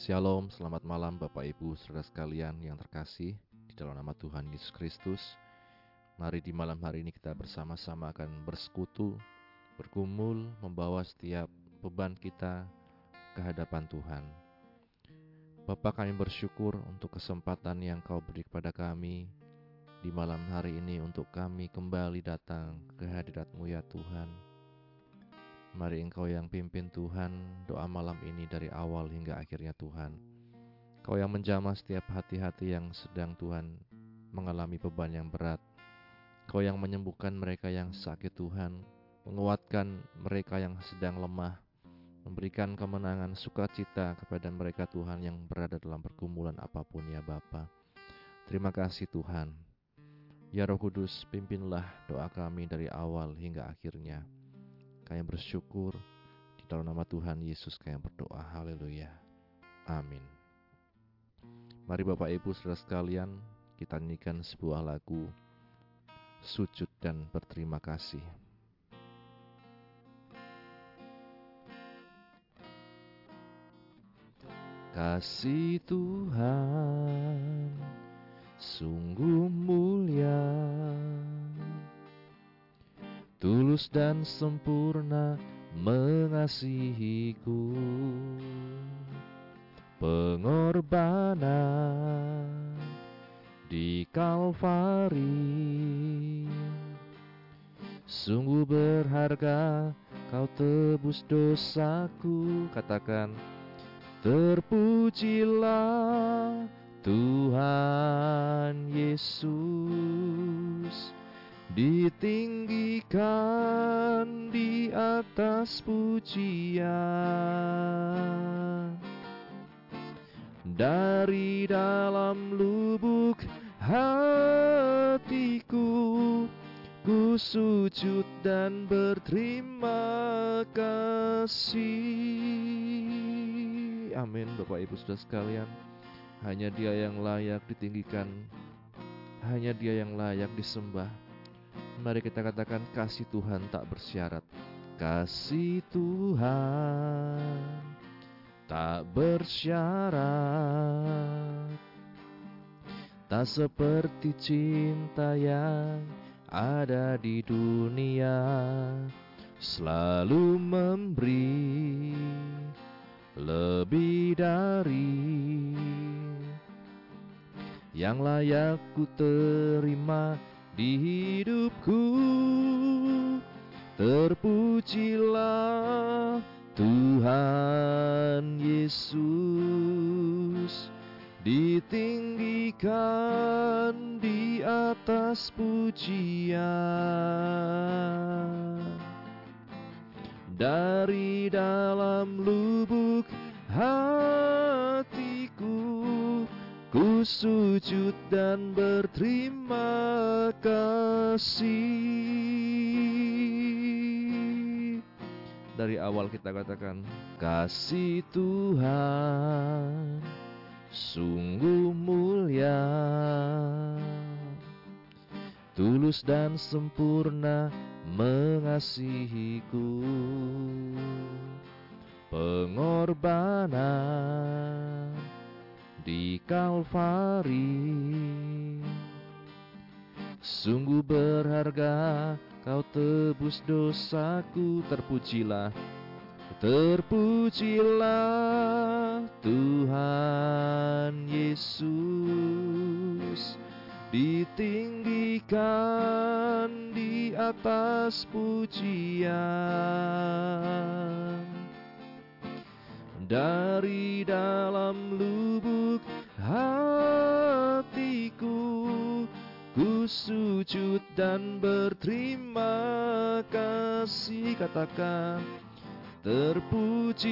Shalom, selamat malam Bapak Ibu saudara sekalian yang terkasih di dalam nama Tuhan Yesus Kristus. Mari di malam hari ini kita bersama-sama akan bersekutu, bergumul, membawa setiap beban kita ke hadapan Tuhan. Bapak kami bersyukur untuk kesempatan yang kau beri kepada kami di malam hari ini untuk kami kembali datang ke hadiratmu ya Tuhan. Mari Engkau yang pimpin Tuhan doa malam ini dari awal hingga akhirnya Tuhan. Kau yang menjamah setiap hati-hati yang sedang Tuhan mengalami beban yang berat. Kau yang menyembuhkan mereka yang sakit Tuhan, menguatkan mereka yang sedang lemah, memberikan kemenangan sukacita kepada mereka Tuhan yang berada dalam pergumulan apa pun ya Bapa. Terima kasih Tuhan. Ya Roh Kudus, pimpinlah doa kami dari awal hingga akhirnya. Kami bersyukur di dalam nama Tuhan Yesus kami berdoa. Haleluya. Amin. Mari Bapak Ibu Saudara sekalian, kita nyanyikan sebuah lagu sujud dan berterima kasih. Kasih Tuhan sungguh mulia tulus dan sempurna mengasihiku. Pengorbanan di Kalvari. Sungguh berharga kau tebus dosaku katakan terpujilah Tuhan Yesus ditinggikan di atas pujian. Dari dalam lubuk hatiku ku sujud dan berterima kasih. Amin Bapak Ibu Saudara sekalian. Hanya dia yang layak ditinggikan. Hanya dia yang layak disembah Mari kita katakan kasih Tuhan tak bersyarat. Kasih Tuhan tak bersyarat. Tak seperti cinta yang ada di dunia selalu memberi lebih dari yang layak ku terima di hidupku terpujilah Tuhan Yesus. Ditinggikan di atas pujian. Dari dalam lubuk hatiku Ku sujud dan berterima kasih. Dari awal kita katakan Kasih Tuhan Sungguh mulia Tulus dan sempurna mengasihiku. Pengorbanan di Kalvari. Sungguh berharga kau tebus dosaku terpujilah Terpujilah Tuhan Yesus Ditinggikan di atas pujian dari dalam lubuk hatiku ku sujud dan berterima kasih. Katakan terpujilah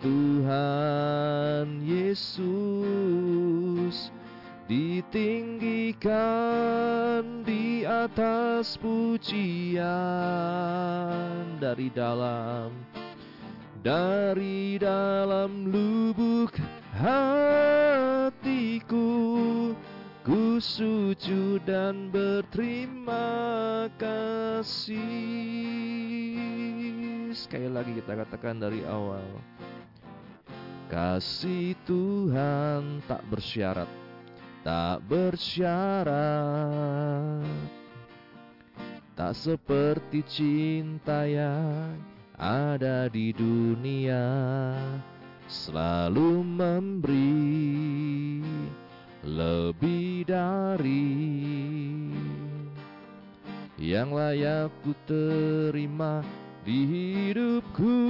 Tuhan Yesus. Ditinggikan di atas pujian dari dalam dari dalam lubuk hatiku Ku sujud dan berterima kasih Sekali lagi kita katakan dari awal Kasih Tuhan tak bersyarat, tak bersyarat. Tak seperti cinta yang ada di dunia Selalu memberi lebih dari Yang layak ku terima di hidupku.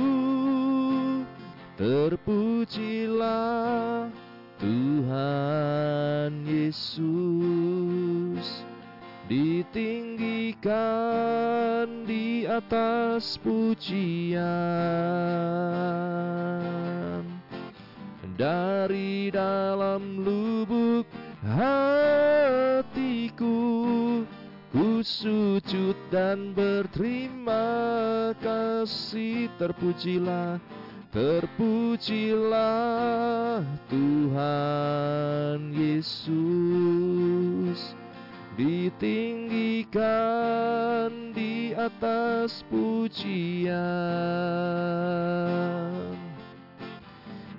Terpujilah Tuhan Yesus Ditinggikan di atas pujian. Dari dalam lubuk hatiku Ku sujud dan berterima kasih. Terpujilah Terpujilah Tuhan Yesus Ditinggikan di atas pujian.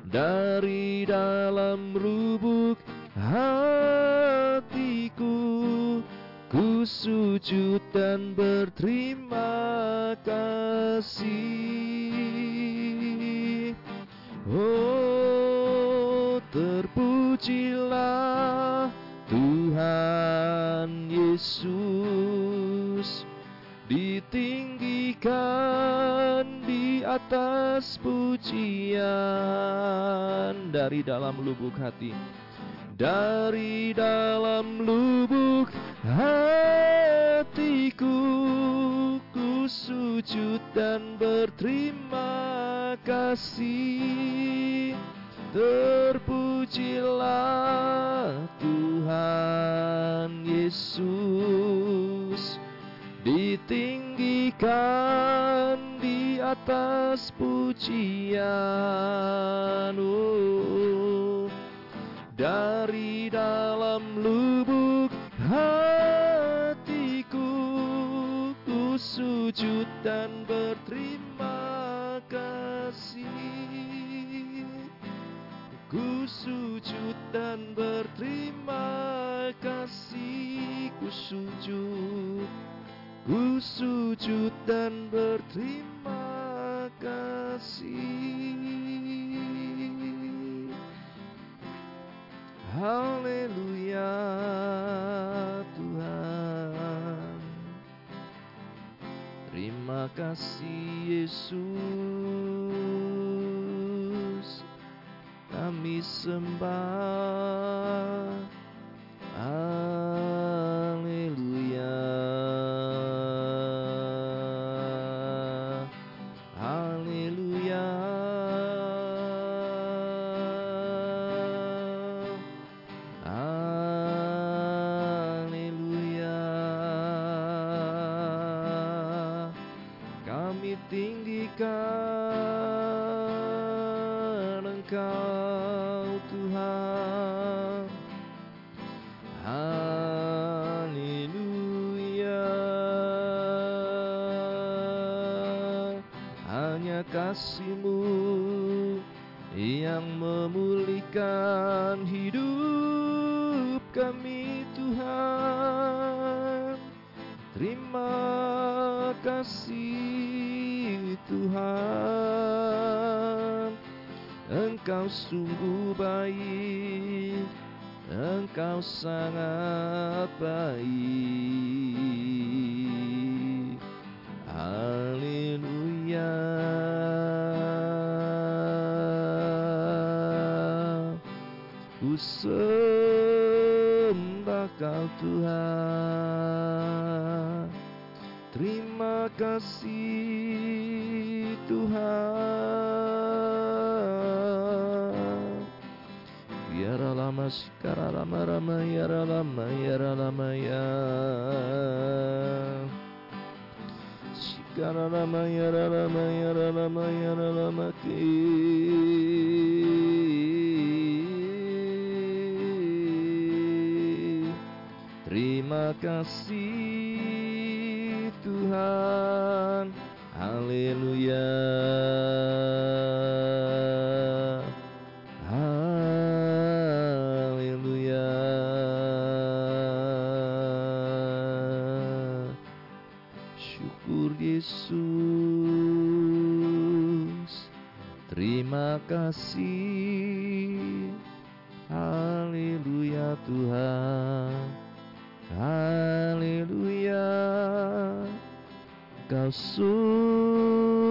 Dari dalam lubuk hatiku Ku sujud dan berterima kasih. Oh terpujilah Tuhan Yesus Ditinggikan di atas pujian Dari dalam lubuk hati. Dari dalam lubuk hatiku Ku sujud dan berterima kasih Terpujilah Tuhan Yesus. Ditinggikan di atas pujian oh, Dari dalam lubuk hatiku Ku sujud dan berterima kasih Ku sujud dan berterima kasih. Ku sujud Ku sujud dan berterima kasih. Haleluya Tuhan. Terima kasih Yesus kami sembah kami Tuhan. Terima kasih Tuhan. Engkau sungguh baik Engkau sangat baik. Haleluya. Kau Tuhan. Terima kasih Tuhan. Yara lama sikara lama rama yara lama yara lama ya. Sikara lama yara lama yara lama yara lama ki Terima kasih Tuhan. Haleluya. Haleluya. Syukur Yesus. Terima kasih. Sungguh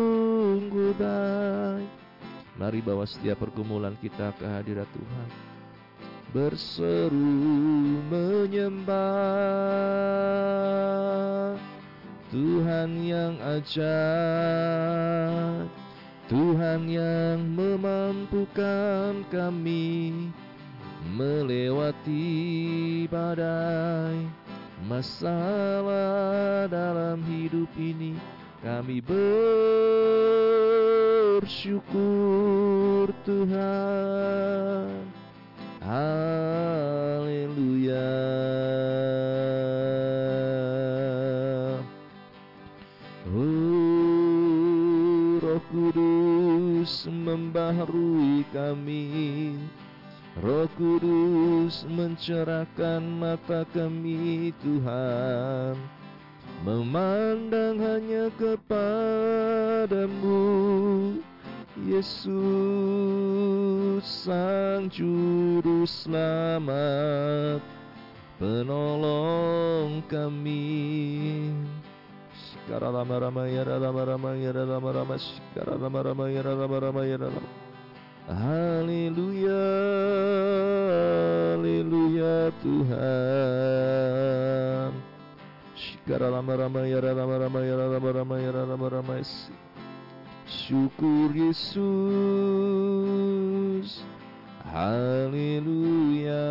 baik. Mari bawa setiap pergumulan kita ke hadirat Tuhan. Berseru menyembah Tuhan yang ajaib Tuhan yang memampukan kami melewati badai masalah dalam hidup ini kami bersyukur Tuhan. Haleluya. Oh roh kudus membaharui kami. Roh Kudus mencerahkan mata kami Tuhan. Memandang hanya kepadamu Yesus Sang Juru Selamat. Penolong kami. Sekarang lama-lama ya lama-lama ya lama-lama Sekarang lama-lama ya ya lama Haleluya, haleluya Tuhan. Shikara lama rama ya rama rama ya rama rama ya rama rama Syukur Yesus. Haleluya,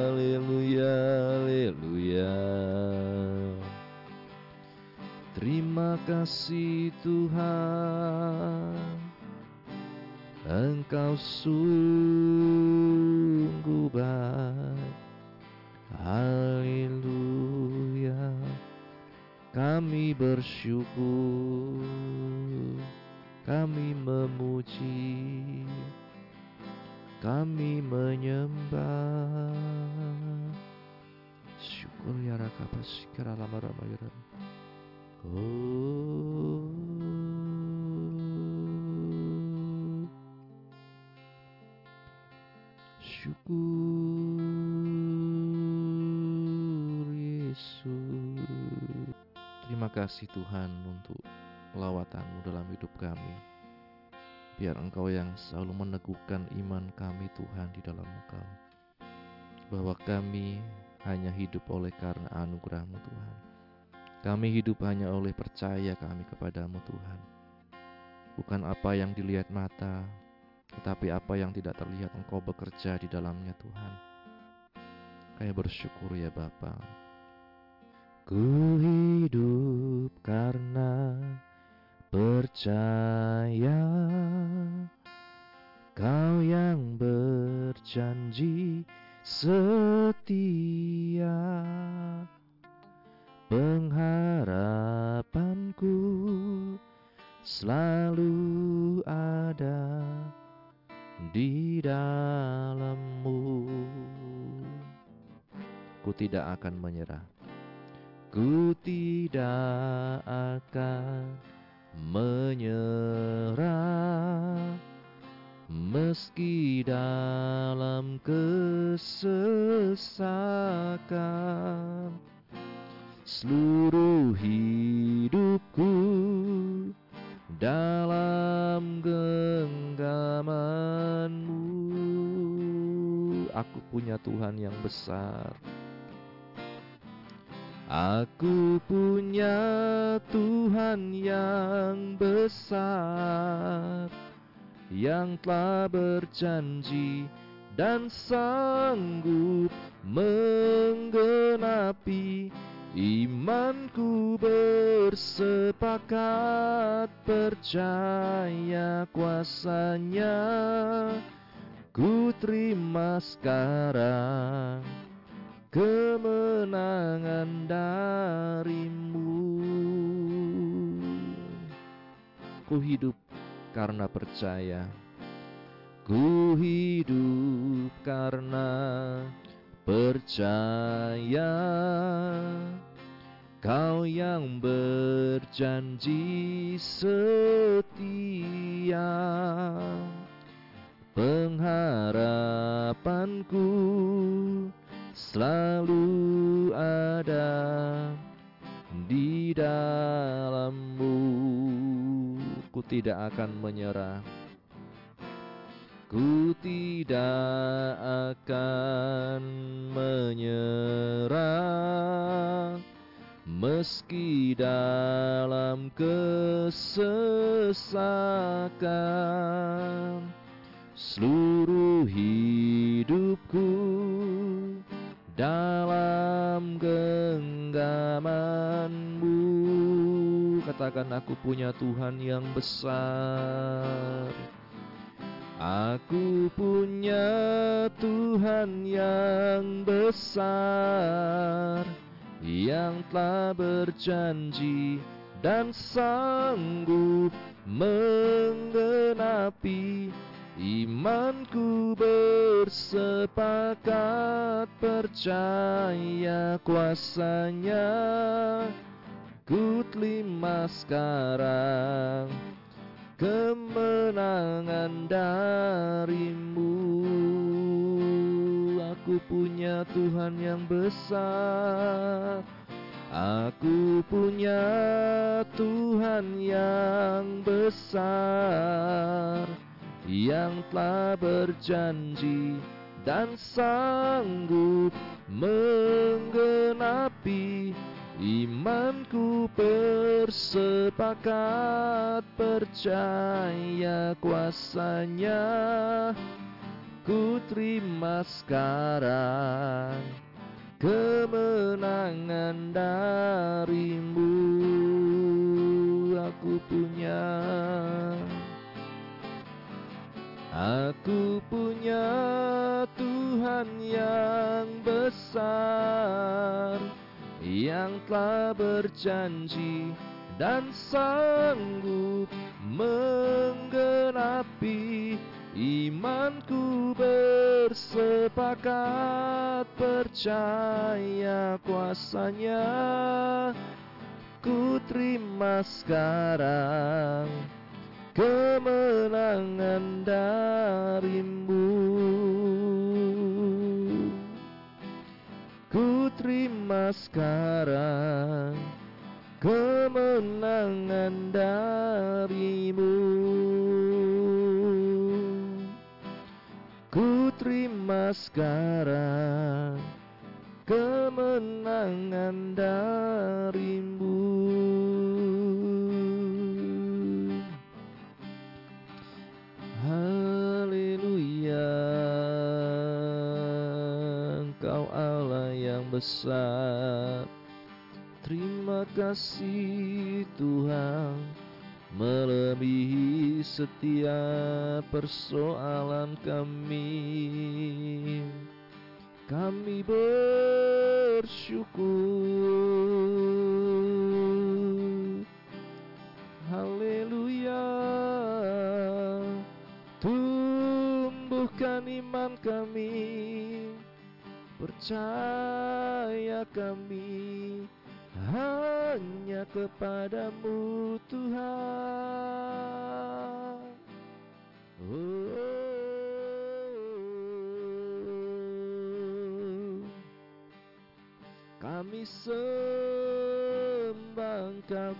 haleluya, haleluya. Terima kasih Tuhan. Engkau sungguh baik. Haleluya. Kami bersyukur. Kami memuji. Kami menyembah. Syukur ya raka pasikara lama rama ya Oh Syukur Yesus. Terima kasih Tuhan untuk lawatanmu dalam hidup kami. Biar Engkau yang selalu meneguhkan iman kami Tuhan di dalam Engkau Bahwa kami hanya hidup oleh karena anugerahmu Tuhan. Kami hidup hanya oleh percaya kami kepadamu Tuhan. Bukan apa yang dilihat mata, tetapi apa yang tidak terlihat Engkau bekerja di dalamnya Tuhan. Kami bersyukur ya Bapa. Ku hidup karena percaya Kau yang berjanji setia Pengharapanku selalu ada di dalammu. Ku tidak akan menyerah. Ku tidak akan menyerah. Meski dalam kesesakan Seluruh hidupku dalam genggamanmu. Aku punya Tuhan yang besar. Aku punya Tuhan yang besar Yang telah berjanji dan sanggup menggenapi Imanku bersepakat percaya kuasanya. Ku terima sekarang kemenangan darimu. Ku hidup karena percaya. Ku hidup karena percaya Kau yang berjanji setia Pengharapanku selalu ada di dalammu. Ku tidak akan menyerah. Ku tidak akan menyerah Meski dalam kesesakan Seluruh hidupku dalam genggamanmu. Katakan aku punya Tuhan yang besar. Aku punya Tuhan yang besar Yang telah berjanji dan sanggup menggenapi Imanku bersepakat percaya kuasanya. Ku terima sekarang kemenangan darimu Aku punya Tuhan yang besar. Aku punya Tuhan yang besar Yang telah berjanji dan sanggup menggenapi Imanku bersepakat percaya kuasanya Ku terima sekarang kemenangan darimu. Aku punya Aku punya Tuhan yang besar yang telah berjanji dan sanggup menggenapi imanku bersepakat percaya kuasanya. Ku terima sekarang kemenangan darimu. Ku terima sekarang kemenangan darimu Ku terima sekarang kemenangan darimu. Besar. Terima kasih Tuhan Melebihi setiap persoalan kami. Kami bersyukur. Haleluya. Tumbuhkan iman kami. Percaya kami hanya kepadamu Tuhan. Oh, Kami sembah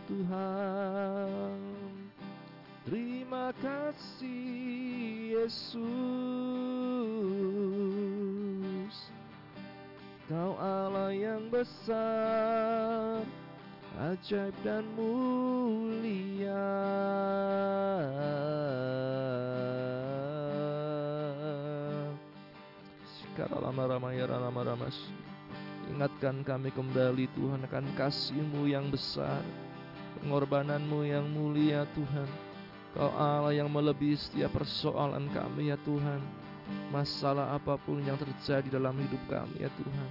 Tuhan. Terima kasih Yesus Kau Allah yang besar Ajaib dan mulia. Ingatkan kami kembali Tuhan akan kasihmu yang besar Pengorbananmu yang mulia Tuhan. Kau Allah yang melebihi setiap persoalan kami ya Tuhan masalah apa pun yang terjadi dalam hidup kami ya Tuhan.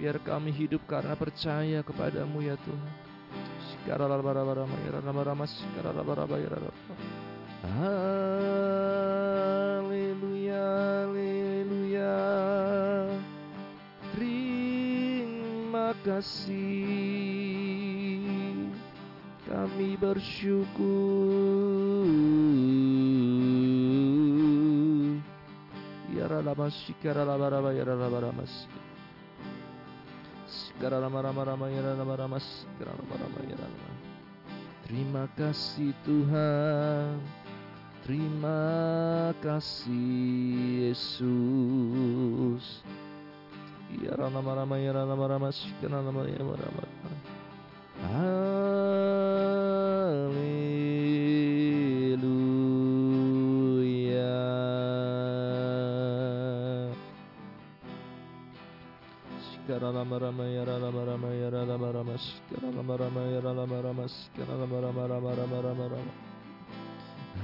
Biar kami hidup karena percaya kepadamu ya Tuhan. Haleluya, haleluya. Terima kasih kami bersyukur terima kasih Tuhan terima kasih Yesus ya rama rama ya rama rama sikara lama ya rama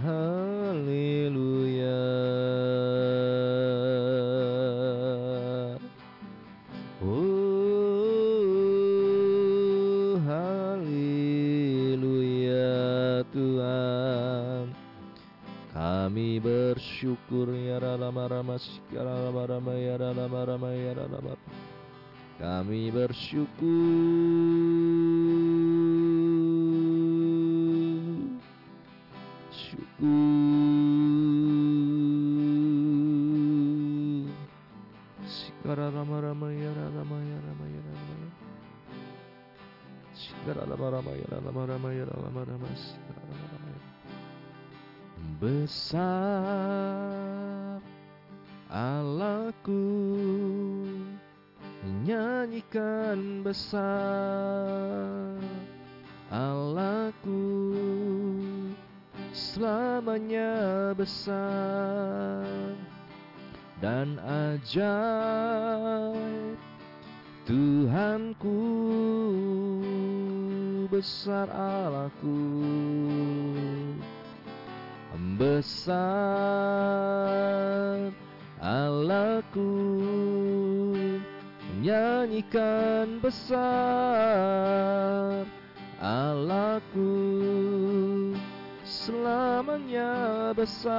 Haleluya. Oh, haleluya Tuhan. Kami bersyukur ya rama rama sikara rama rama ya rama ya rama. Kami bersyukur. Besar Allahku Nyanyikan besar Allahku Selamanya besar Dan ajaib Tuhanku Besar Allahku besar Allahku Nyanyikan besar Allahku. Selamanya besar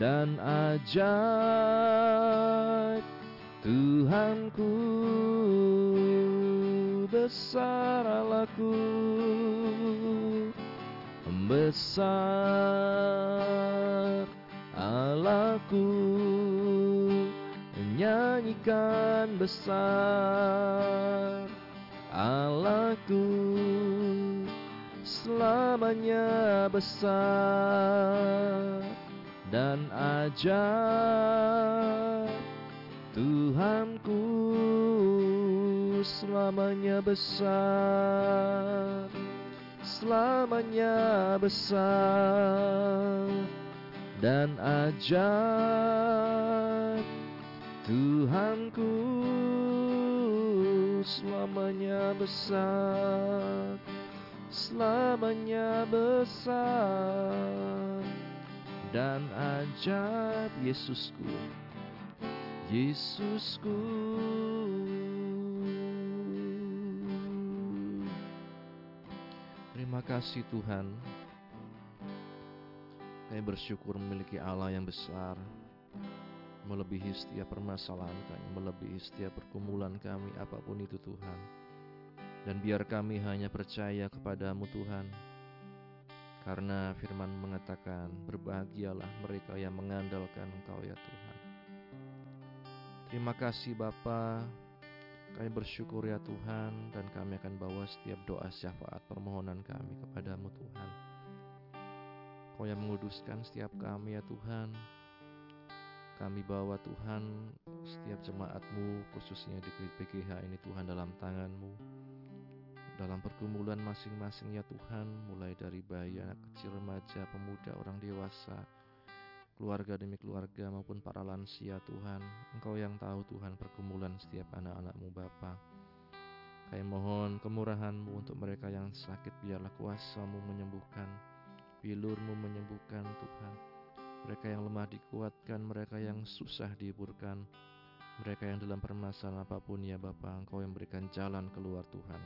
Dan ajaib Tuhanku Besar Allahku besar Allahku nyanyikan besar Allahku selamanya besar dan ajaib Tuhanku selamanya besar selamanya besar. Dan ajaib Tuhanku selamanya besar. Selamanya besar. Dan ajaib Yesusku Yesusku Terima kasih Tuhan. Kami bersyukur memiliki Allah yang besar. Melebihi setiap permasalahan kami Melebihi setiap pergumulan kami Apa pun itu Tuhan. Dan biar kami hanya percaya kepadamu Tuhan. Karena firman mengatakan Berbahagialah mereka yang mengandalkan Engkau ya Tuhan. Terima kasih Bapak kami bersyukur ya Tuhan dan kami akan bawa setiap doa syafaat permohonan kami kepadamu Tuhan. Kau yang menguduskan setiap kami ya Tuhan. Kami bawa Tuhan setiap jemaatmu khususnya di PGH ini Tuhan dalam tanganmu. Dalam pergumulan masing-masing ya Tuhan mulai dari bayi, anak kecil, remaja, pemuda, orang dewasa keluarga demi keluarga maupun para lansia Tuhan. Engkau yang tahu Tuhan pergumulan setiap anak-anakmu Bapa. Kami mohon kemurahanmu untuk mereka yang sakit. Biarlah kuasamu menyembuhkan Bilurmu menyembuhkan Tuhan. Mereka yang lemah dikuatkan Mereka yang susah dihiburkan. Mereka yang dalam permasalahan apa pun ya Bapa Engkau yang berikan jalan keluar Tuhan.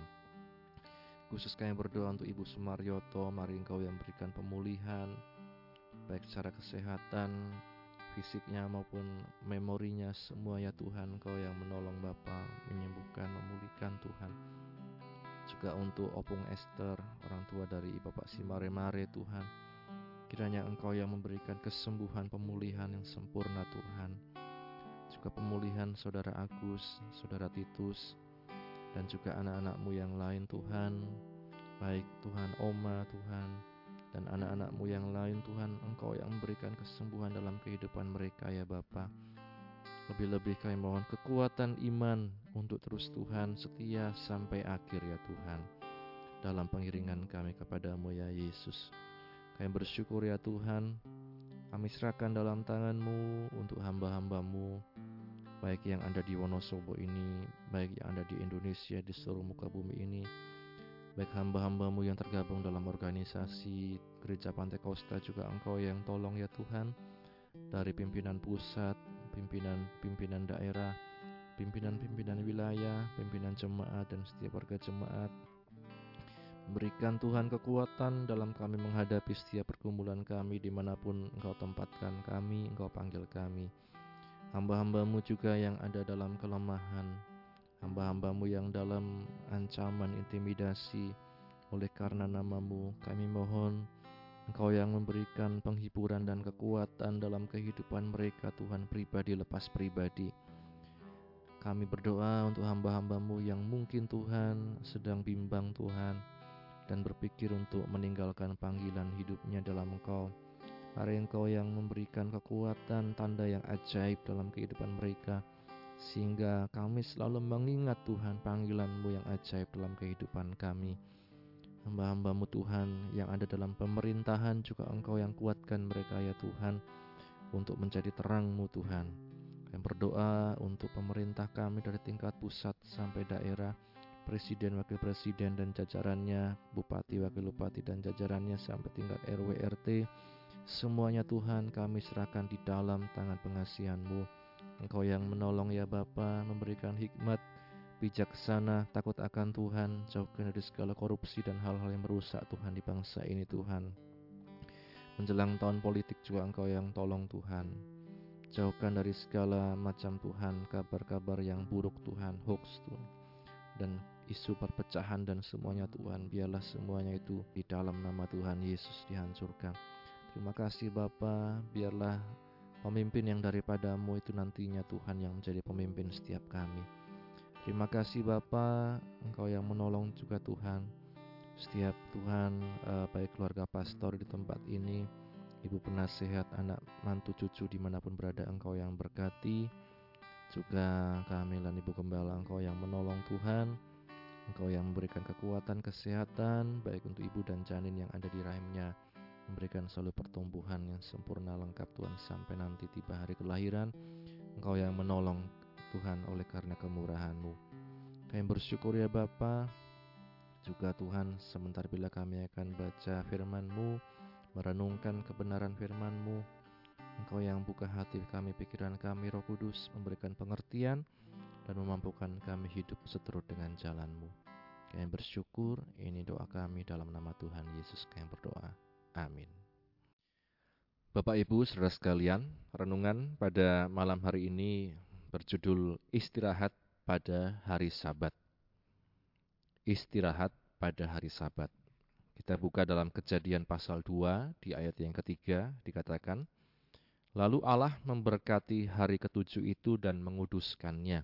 Khusus kami berdoa untuk Ibu Sumaryoto. Mari Engkau yang berikan pemulihan baik secara kesehatan, fisiknya maupun memorinya semua ya Tuhan Kau yang menolong Bapa menyembuhkan, memulihkan Tuhan juga untuk Opung Esther, orang tua dari Bapak Simare Mare Tuhan. Kiranya Engkau yang memberikan kesembuhan, pemulihan yang sempurna Tuhan. Juga pemulihan Saudara Agus, Saudara Titus, dan juga anak-anakmu yang lain Tuhan. Baik Tuhan Oma Tuhan, dan anak-anakmu yang lain Tuhan Engkau yang memberikan kesembuhan dalam kehidupan mereka ya Bapa. Lebih-lebih kami mohon kekuatan iman untuk terus Tuhan setia sampai akhir ya Tuhan. Dalam pengiringan kami kepadamu ya Yesus. Kami bersyukur ya Tuhan. Kami serahkan dalam tanganmu untuk hamba-hambamu. Baik yang ada di Wonosobo ini, baik yang ada di Indonesia, di seluruh muka bumi ini, baik hamba-hambamu yang tergabung dalam organisasi gereja Pantai Costa juga engkau yang tolong ya Tuhan dari pimpinan pusat, pimpinan-pimpinan daerah, pimpinan-pimpinan wilayah, pimpinan jemaat dan setiap warga jemaat. Berikan Tuhan kekuatan dalam kami menghadapi setiap pergumulan kami di mana pun Engkau tempatkan kami, Engkau panggil kami. Hamba-hambamu juga yang ada dalam kelemahan, hamba-hambamu yang dalam ancaman intimidasi oleh karena namamu kami mohon Engkau yang memberikan penghiburan dan kekuatan dalam kehidupan mereka Tuhan pribadi lepas pribadi kami berdoa untuk hamba-hambamu yang mungkin Tuhan sedang bimbang Tuhan dan berpikir untuk meninggalkan panggilan hidupnya dalam Engkau. Hari Engkau yang memberikan kekuatan tanda yang ajaib dalam kehidupan mereka sehingga kami selalu mengingat Tuhan panggilan-Mu yang ajaib dalam kehidupan kami. Hamba-hambamu Tuhan yang ada dalam pemerintahan juga Engkau yang kuatkan mereka ya Tuhan untuk menjadi terang-Mu Tuhan. Kami berdoa untuk pemerintah kami dari tingkat pusat sampai daerah, presiden, wakil presiden dan jajarannya, bupati, wakil bupati dan jajarannya sampai tingkat RW RT. Semuanya Tuhan kami serahkan di dalam tangan pengasihan-Mu Engkau yang menolong ya Bapa, memberikan hikmat, bijaksana, takut akan Tuhan, jauhkan dari segala korupsi dan hal-hal yang merusak Tuhan di bangsa ini Tuhan. Menjelang tahun politik juga Engkau yang tolong Tuhan. Jauhkan dari segala macam Tuhan, kabar-kabar yang buruk Tuhan, hoax Tuhan. Dan isu perpecahan dan semuanya Tuhan, biarlah semuanya itu di dalam nama Tuhan Yesus dihancurkan. Terima kasih Bapa, biarlah Pemimpin yang daripadamu itu nantinya Tuhan yang menjadi pemimpin setiap kami. Terima kasih Bapa, Engkau yang menolong juga Tuhan. Setiap Tuhan, uh, baik keluarga pastor di tempat ini, Ibu penasehat, anak, mantu, cucu di mana pun berada Engkau yang berkati. Juga kami dan Ibu Gembala Engkau yang menolong Tuhan. Engkau yang memberikan kekuatan, kesehatan, baik untuk ibu dan janin yang ada di rahimnya memberikan selalu pertumbuhan yang sempurna lengkap Tuhan sampai nanti tiba hari kelahiran Engkau yang menolong Tuhan oleh karena kemurahan-Mu kami bersyukur ya Bapa juga Tuhan sebentar bila kami akan baca firman-Mu merenungkan kebenaran firman-Mu Engkau yang buka hati kami, pikiran kami, Roh Kudus, memberikan pengertian dan memampukan kami hidup seterusnya dengan jalan-Mu. Kami bersyukur, ini doa kami dalam nama Tuhan Yesus kami berdoa. Amin. Bapak Ibu, saudara sekalian, renungan pada malam hari ini berjudul Istirahat pada Hari Sabat. Istirahat pada hari Sabat. Kita buka dalam kejadian pasal 2 di ayat yang ketiga dikatakan, Lalu Allah memberkati hari ketujuh itu dan menguduskannya,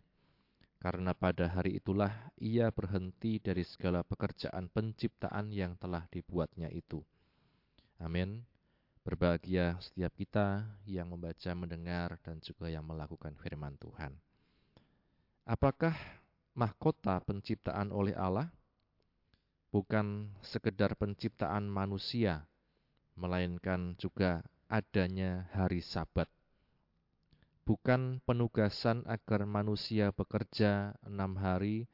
karena pada hari itulah ia berhenti dari segala pekerjaan penciptaan yang telah dibuatnya itu. Amin. Berbahagia setiap kita yang membaca, mendengar, dan juga yang melakukan firman Tuhan. Apakah mahkota penciptaan oleh Allah bukan sekedar penciptaan manusia, melainkan juga adanya hari Sabat? Bukan penugasan agar manusia bekerja enam hari,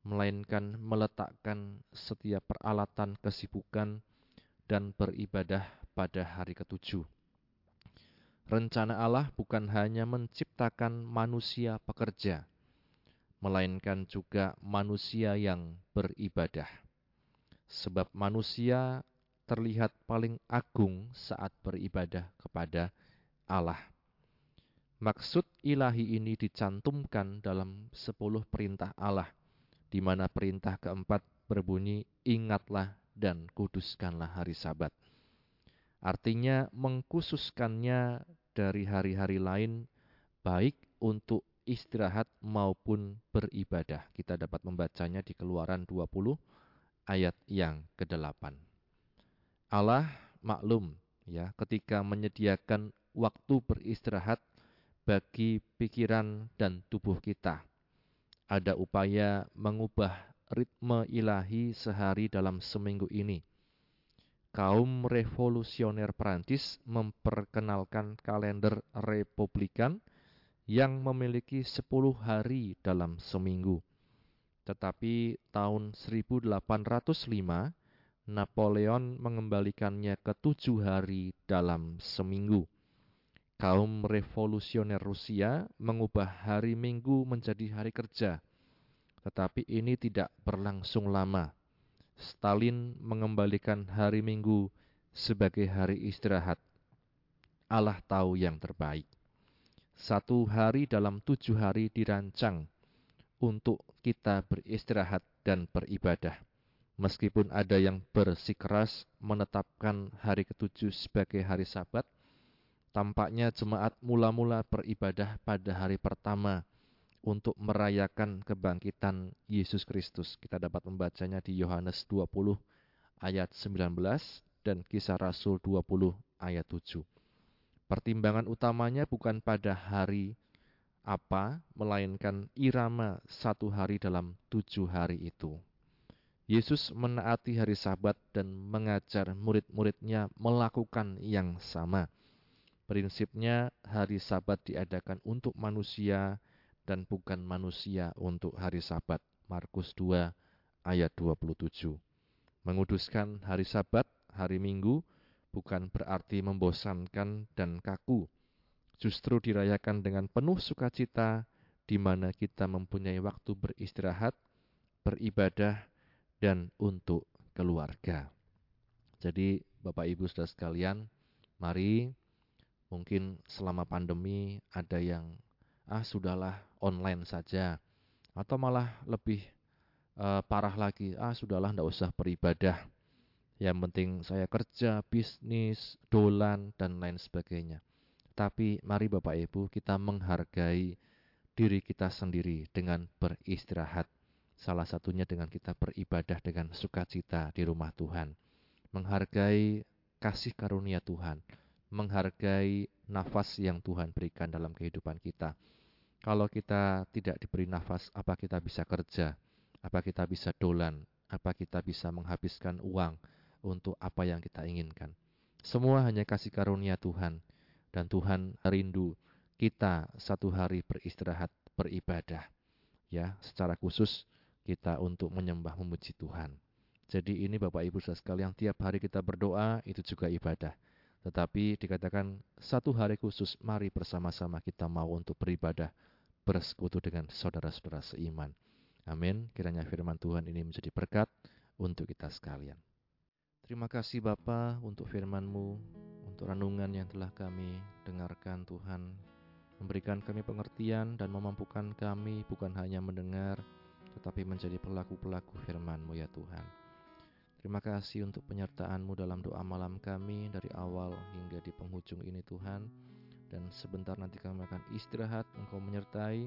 melainkan meletakkan setiap peralatan kesibukan dan beribadah pada hari ketujuh. Rencana Allah bukan hanya menciptakan manusia pekerja, melainkan juga manusia yang beribadah. Sebab manusia terlihat paling agung saat beribadah kepada Allah. Maksud ilahi ini dicantumkan dalam sepuluh perintah Allah, di mana perintah keempat berbunyi, "Ingatlah dan kuduskanlah hari Sabat." Artinya, mengkhususkannya dari hari-hari lain, baik untuk istirahat maupun beribadah. Kita dapat membacanya di Keluaran 20 ayat yang ke-8. Allah maklum ya ketika menyediakan waktu beristirahat bagi pikiran dan tubuh kita. Ada upaya mengubah ritme ilahi sehari dalam seminggu ini. Kaum revolusioner Perancis memperkenalkan kalender republikan yang memiliki 10 hari dalam seminggu. Tetapi tahun 1805 Napoleon mengembalikannya ke tujuh hari dalam seminggu. Kaum revolusioner Rusia mengubah hari Minggu menjadi hari kerja, tetapi ini tidak berlangsung lama. Stalin mengembalikan hari Minggu sebagai hari istirahat. Allah tahu yang terbaik. Satu hari dalam tujuh hari dirancang untuk kita beristirahat dan beribadah. Meskipun ada yang bersikeras menetapkan hari ketujuh sebagai hari sabat, tampaknya jemaat mula-mula beribadah pada hari pertama untuk merayakan kebangkitan Yesus Kristus. Kita dapat membacanya di Yohanes 20 ayat 19 dan kisah Rasul 20 ayat 7. Pertimbangan utamanya bukan pada hari apa, melainkan irama satu hari dalam tujuh hari itu. Yesus menaati hari Sabat dan mengajar murid-muridnya melakukan yang sama. Prinsipnya, hari Sabat diadakan untuk manusia dan bukan manusia untuk hari Sabat. Markus 2 ayat 27. Menguduskan hari Sabat, hari Minggu, bukan berarti membosankan dan kaku. Justru dirayakan dengan penuh sukacita, di mana kita mempunyai waktu beristirahat, beribadah, dan untuk keluarga. Jadi, Bapak Ibu Saudara sekalian, mari mungkin selama pandemi ada yang ah sudahlah online saja atau malah lebih uh, parah lagi, ah sudahlah tidak usah beribadah. Yang penting saya kerja, bisnis, dolan dan lain sebagainya. Tapi mari Bapak Ibu kita menghargai diri kita sendiri dengan beristirahat Salah satunya dengan kita beribadah dengan sukacita di rumah Tuhan. Menghargai kasih karunia Tuhan. Menghargai nafas yang Tuhan berikan dalam kehidupan kita. Kalau kita tidak diberi nafas, apa kita bisa kerja? Apa kita bisa dolan? Apa kita bisa menghabiskan uang untuk apa yang kita inginkan? Semua hanya kasih karunia Tuhan. Dan Tuhan rindu kita satu hari beristirahat, beribadah. Ya, secara khusus kita untuk menyembah memuji Tuhan. Jadi ini Bapak Ibu saudara sekalian, tiap hari kita berdoa itu juga ibadah. Tetapi dikatakan satu hari khusus, mari bersama-sama kita mau untuk beribadah, bersekutu dengan saudara-saudara seiman. Amin. Kiranya firman Tuhan ini menjadi berkat untuk kita sekalian. Terima kasih Bapa untuk firman-Mu, untuk renungan yang telah kami dengarkan Tuhan. Memberikan kami pengertian dan memampukan kami bukan hanya mendengar, tetapi menjadi pelaku-pelaku firman-Mu ya Tuhan. Terima kasih untuk penyertaan-Mu dalam doa malam kami dari awal hingga di penghujung ini Tuhan. Dan sebentar nanti kami akan istirahat, Engkau menyertai,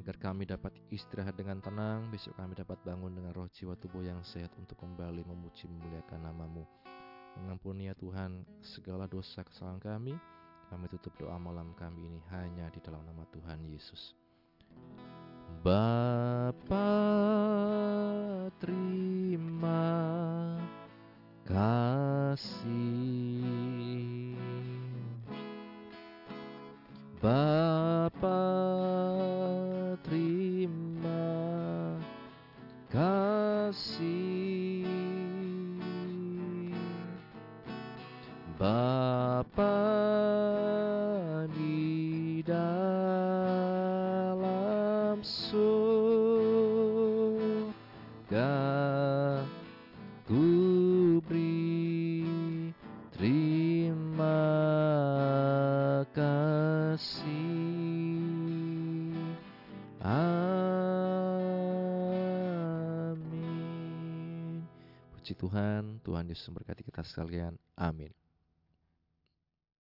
agar kami dapat istirahat dengan tenang, besok kami dapat bangun dengan roh jiwa tubuh yang sehat untuk kembali memuji memuliakan namamu. Mengampuni ya Tuhan segala dosa kesalahan kami, kami tutup doa malam kami ini hanya di dalam nama Tuhan Yesus. Bapa terima kasih. Bapa Tuhan, Tuhan Yesus memberkati kita sekalian. Amin.